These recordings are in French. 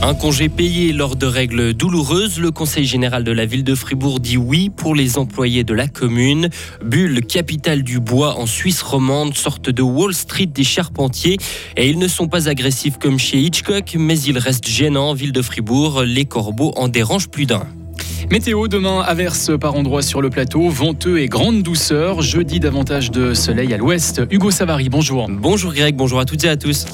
Un congé payé lors de règles douloureuses, le Conseil général de la ville de Fribourg dit oui pour les employés de la commune. Bulle, capitale du bois en Suisse romande, sorte de Wall Street des charpentiers. Et ils ne sont pas agressifs comme chez Hitchcock, mais ils restent gênants en ville de Fribourg. Les corbeaux en dérangent plus d'un. Météo, demain, averse par endroits sur le plateau, venteux et grande douceur. Jeudi, davantage de soleil à l'ouest. Hugo Savary, bonjour. Bonjour Greg, bonjour à toutes et à tous.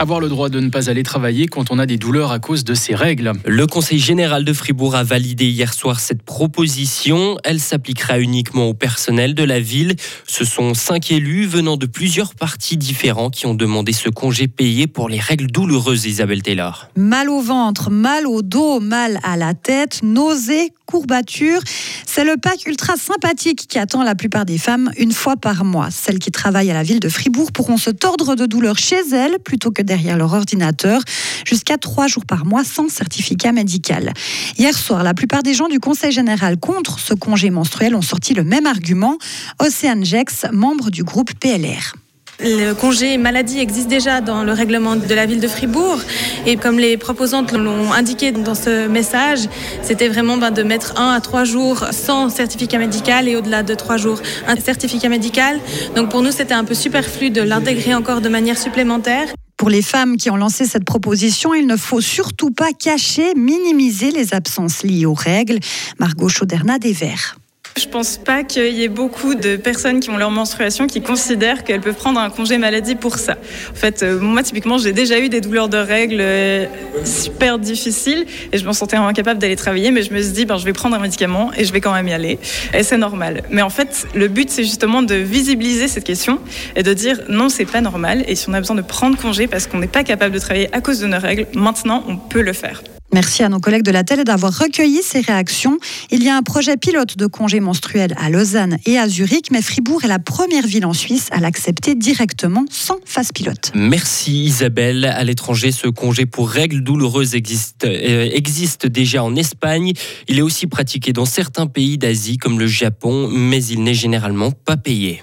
Avoir le droit de ne pas aller travailler quand on a des douleurs à cause de ces règles. Le Conseil général de Fribourg a validé hier soir cette proposition. Elle s'appliquera uniquement au personnel de la ville. Ce sont cinq élus venant de plusieurs partis différents qui ont demandé ce congé payé pour les règles douloureuses, Isabelle Taylor. Mal au ventre, mal au dos, mal à la tête, nausées, courbatures. C'est le pack ultra sympathique qui attend la plupart des femmes une fois par mois. Celles qui travaillent à la ville de Fribourg pourront se tordre de douleur chez elles plutôt que derrière leur ordinateur jusqu'à trois jours par mois sans certificat médical. Hier soir, la plupart des gens du Conseil général contre ce congé menstruel ont sorti le même argument. Océane Jex, membre du groupe PLR. Le congé maladie existe déjà dans le règlement de la ville de Fribourg et comme les proposantes l'ont indiqué dans ce message, c'était vraiment ben, de mettre un à trois jours sans certificat médical et au-delà de trois jours un certificat médical. Donc pour nous, c'était un peu superflu de l'intégrer encore de manière supplémentaire. Pour les femmes qui ont lancé cette proposition, il ne faut surtout pas cacher, minimiser les absences liées aux règles. Margot Chauderna des Verts. Je pense pas qu'il y ait beaucoup de personnes qui ont leur menstruation qui considèrent qu'elles peuvent prendre un congé maladie pour ça. En fait, euh, moi, typiquement, j'ai déjà eu des douleurs de règles euh, super difficiles et je me sentais incapable d'aller travailler, mais je me suis dit, ben, je vais prendre un médicament et je vais quand même y aller. Et c'est normal. Mais en fait, le but, c'est justement de visibiliser cette question et de dire non, c'est pas normal. Et si on a besoin de prendre congé parce qu'on n'est pas capable de travailler à cause de nos règles, maintenant, on peut le faire. Merci à nos collègues de la télé d'avoir recueilli ces réactions. Il y a un projet pilote de congé menstruel à Lausanne et à Zurich, mais Fribourg est la première ville en Suisse à l'accepter directement sans phase pilote. Merci Isabelle. À l'étranger, ce congé pour règles douloureuses existe, euh, existe déjà en Espagne. Il est aussi pratiqué dans certains pays d'Asie comme le Japon, mais il n'est généralement pas payé.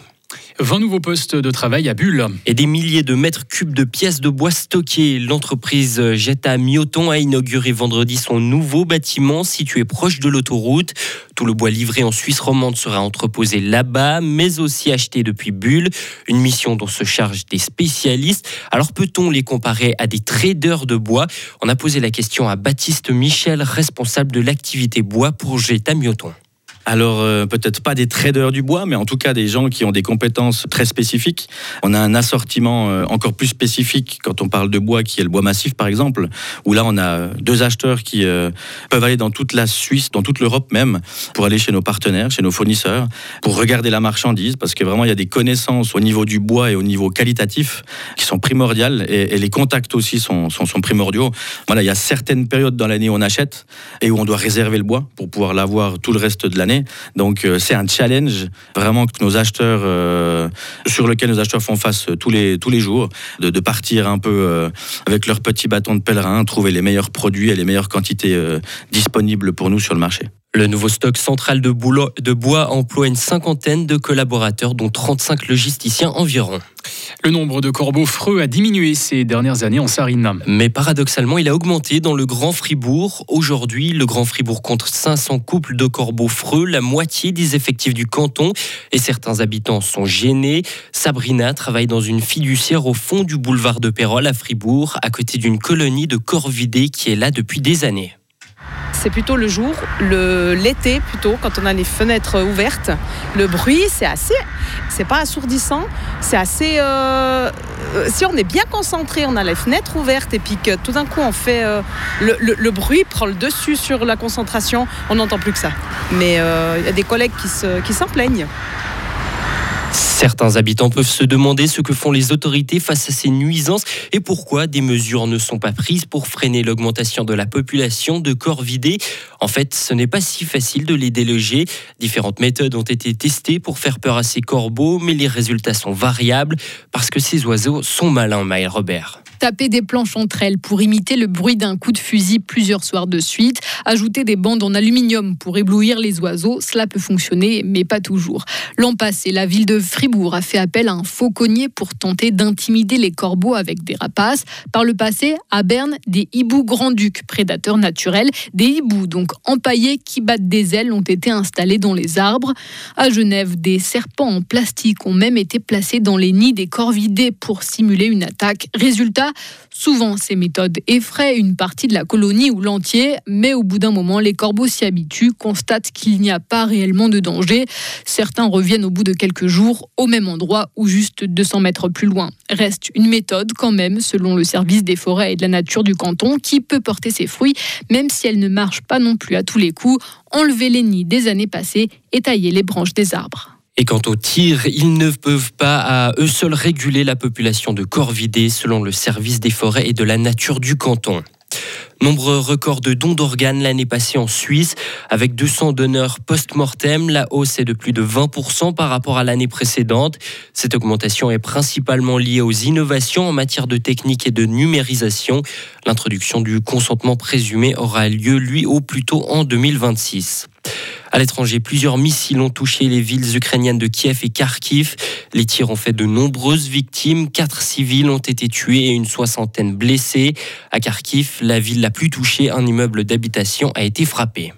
20 nouveaux postes de travail à Bulle. Et des milliers de mètres cubes de pièces de bois stockées. L'entreprise Jetta Mioton a inauguré vendredi son nouveau bâtiment situé proche de l'autoroute. Tout le bois livré en Suisse romande sera entreposé là-bas, mais aussi acheté depuis Bulle. Une mission dont se chargent des spécialistes. Alors peut-on les comparer à des traders de bois? On a posé la question à Baptiste Michel, responsable de l'activité bois pour Jetta Mioton. Alors euh, peut-être pas des traders du bois, mais en tout cas des gens qui ont des compétences très spécifiques. On a un assortiment euh, encore plus spécifique quand on parle de bois, qui est le bois massif par exemple, où là on a deux acheteurs qui euh, peuvent aller dans toute la Suisse, dans toute l'Europe même, pour aller chez nos partenaires, chez nos fournisseurs, pour regarder la marchandise, parce que vraiment il y a des connaissances au niveau du bois et au niveau qualitatif qui sont primordiales, et, les contacts aussi sont, sont, sont, primordiaux. Voilà, il y a certaines périodes dans l'année où on achète et où on doit réserver le bois pour pouvoir l'avoir tout le reste de l'année. Donc euh, c'est un challenge vraiment que nos acheteurs, euh, sur lequel nos acheteurs font face tous les, tous les jours, de, partir un peu euh, avec leur petit bâton de pèlerin, trouver les meilleurs produits et les meilleures quantités disponibles pour nous sur le marché. Le nouveau stock central de, de bois emploie une cinquantaine de collaborateurs, dont 35 logisticiens environ. Le nombre de corbeaux freux a diminué ces dernières années en Sarine. Mais paradoxalement, il a augmenté dans le Grand Fribourg. Aujourd'hui, le Grand Fribourg compte 500 couples de corbeaux freux, la moitié des effectifs du canton. Et certains habitants sont gênés. Sabrina travaille dans une fiduciaire au fond du boulevard de Pérol à Fribourg, à côté d'une colonie de corvidés qui est là depuis des années c'est plutôt le jour, l'été plutôt, quand on a les fenêtres ouvertes. Le bruit, c'est assez, c'est pas assourdissant, c'est assez. Euh, si on est bien concentré, on a les fenêtres ouvertes et puis que tout d'un coup on fait euh, le, bruit prend le dessus sur la concentration, on n'entend plus que ça. Mais euh, il y a des collègues qui s'en plaignent. Certains habitants peuvent se demander ce que font les autorités face à ces nuisances et pourquoi des mesures ne sont pas prises pour freiner l'augmentation de la population de corps vidés. En fait, ce n'est pas si facile de les déloger. Différentes méthodes ont été testées pour faire peur à ces corbeaux, mais les résultats sont variables parce que ces oiseaux sont malins, Maël Robert. Taper des planches entre elles pour imiter le bruit d'un coup de fusil plusieurs soirs de suite, ajouter des bandes en aluminium pour éblouir les oiseaux, cela peut fonctionner, mais pas toujours. L'an passé, la ville de Fribourg a fait appel à un fauconnier pour tenter d'intimider les corbeaux avec des rapaces. Par le passé, à Berne, des hiboux grand-ducs, prédateurs naturels, des hiboux donc empaillés qui battent des ailes, ont été installés dans les arbres. À Genève, des serpents en plastique ont même été placés dans les nids des corvidés pour simuler une attaque. Souvent ces méthodes effraient une partie de la colonie ou l'entier, mais au bout d'un moment, les corbeaux s'y habituent, constatent qu'il n'y a pas réellement de danger. Certains reviennent au bout de quelques jours au même endroit ou juste 200 mètres plus loin. Reste une méthode quand même, selon le service des forêts et de la nature du canton, qui peut porter ses fruits, même si elle ne marche pas non plus à tous les coups. Enlever les nids des années passées et tailler les branches des arbres. Et quant aux tirs, ils ne peuvent pas à eux seuls réguler la population de corvidés selon le service des forêts et de la nature du canton. Nombreux records de dons d'organes l'année passée en Suisse, avec 200 donneurs post-mortem. La hausse est de plus de 20% par rapport à l'année précédente. Cette augmentation est principalement liée aux innovations en matière de technique et de numérisation. L'introduction du consentement présumé aura lieu, lui, au plus tôt en 2026. À l'étranger, plusieurs missiles ont touché les villes ukrainiennes de Kiev et Kharkiv. Les tirs ont fait de nombreuses victimes. Quatre civils ont été tués et une soixantaine blessés. À Kharkiv, la ville la plus touchée, un immeuble d'habitation a été frappé.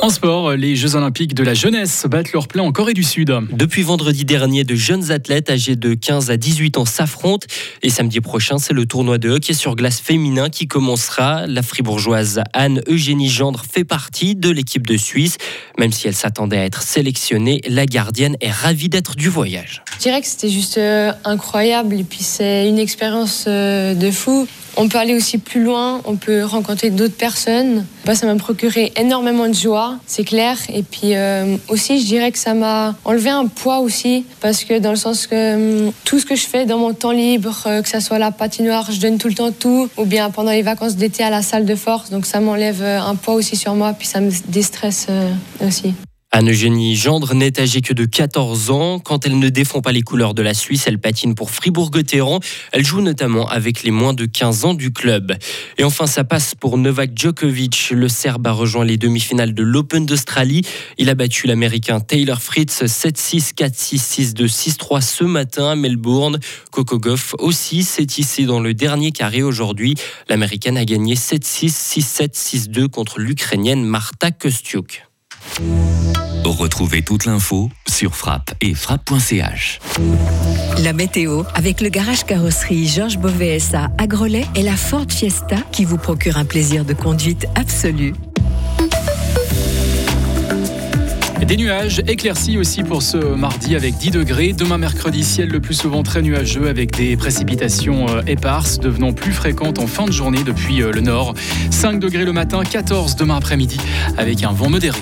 En sport, les Jeux Olympiques de la jeunesse battent leur plein en Corée du Sud. Depuis vendredi dernier, de jeunes athlètes âgés de 15 à 18 ans s'affrontent. Et samedi prochain, c'est le tournoi de hockey sur glace féminin qui commencera. La fribourgeoise Anne-Eugénie Gendre fait partie de l'équipe de Suisse. Même si elle s'attendait à être sélectionnée, la gardienne est ravie d'être du voyage. Je dirais que c'était juste euh, incroyable et puis c'est une expérience euh, de fou. On peut aller aussi plus loin, on peut rencontrer d'autres personnes. Bah, ça m'a procuré énormément de joie, c'est clair. Et puis euh, aussi, je dirais que ça m'a enlevé un poids aussi, parce que dans le sens que hum, tout ce que je fais dans mon temps libre, euh, que ce soit la patinoire, je donne tout le temps tout, ou bien pendant les vacances d'été à la salle de force, donc ça m'enlève euh, un poids aussi sur moi, puis ça me déstresse aussi. Anne-Eugénie Gendre n'est âgée que de 14 ans. Quand elle ne défend pas les couleurs de la Suisse, elle patine pour Fribourg-Gotteron. Elle joue notamment avec les moins de 15 ans du club. Et enfin, ça passe pour Novak Djokovic. Le Serbe a rejoint les demi-finales de l'Open d'Australie. Il a battu l'Américain Taylor Fritz 7-6, 4-6, 6-2, 6-3 ce matin à Melbourne. Coco Goff aussi s'est hissé dans le dernier carré aujourd'hui. L'Américaine a gagné 7-6, 6-7, 6-2 contre l'Ukrainienne Marta Kostiuk. Retrouvez toute l'info sur frappe et frappe.ch. La météo avec le garage carrosserie Georges Beauvais à Agrolais et la Ford Fiesta qui vous procure un plaisir de conduite absolu. Des nuages éclaircis aussi pour ce mardi avec 10 degrés. Demain mercredi, ciel le plus souvent très nuageux avec des précipitations euh, éparses devenant plus fréquentes en fin de journée depuis euh, le nord. 5 degrés le matin, 14 demain après-midi avec un vent modéré.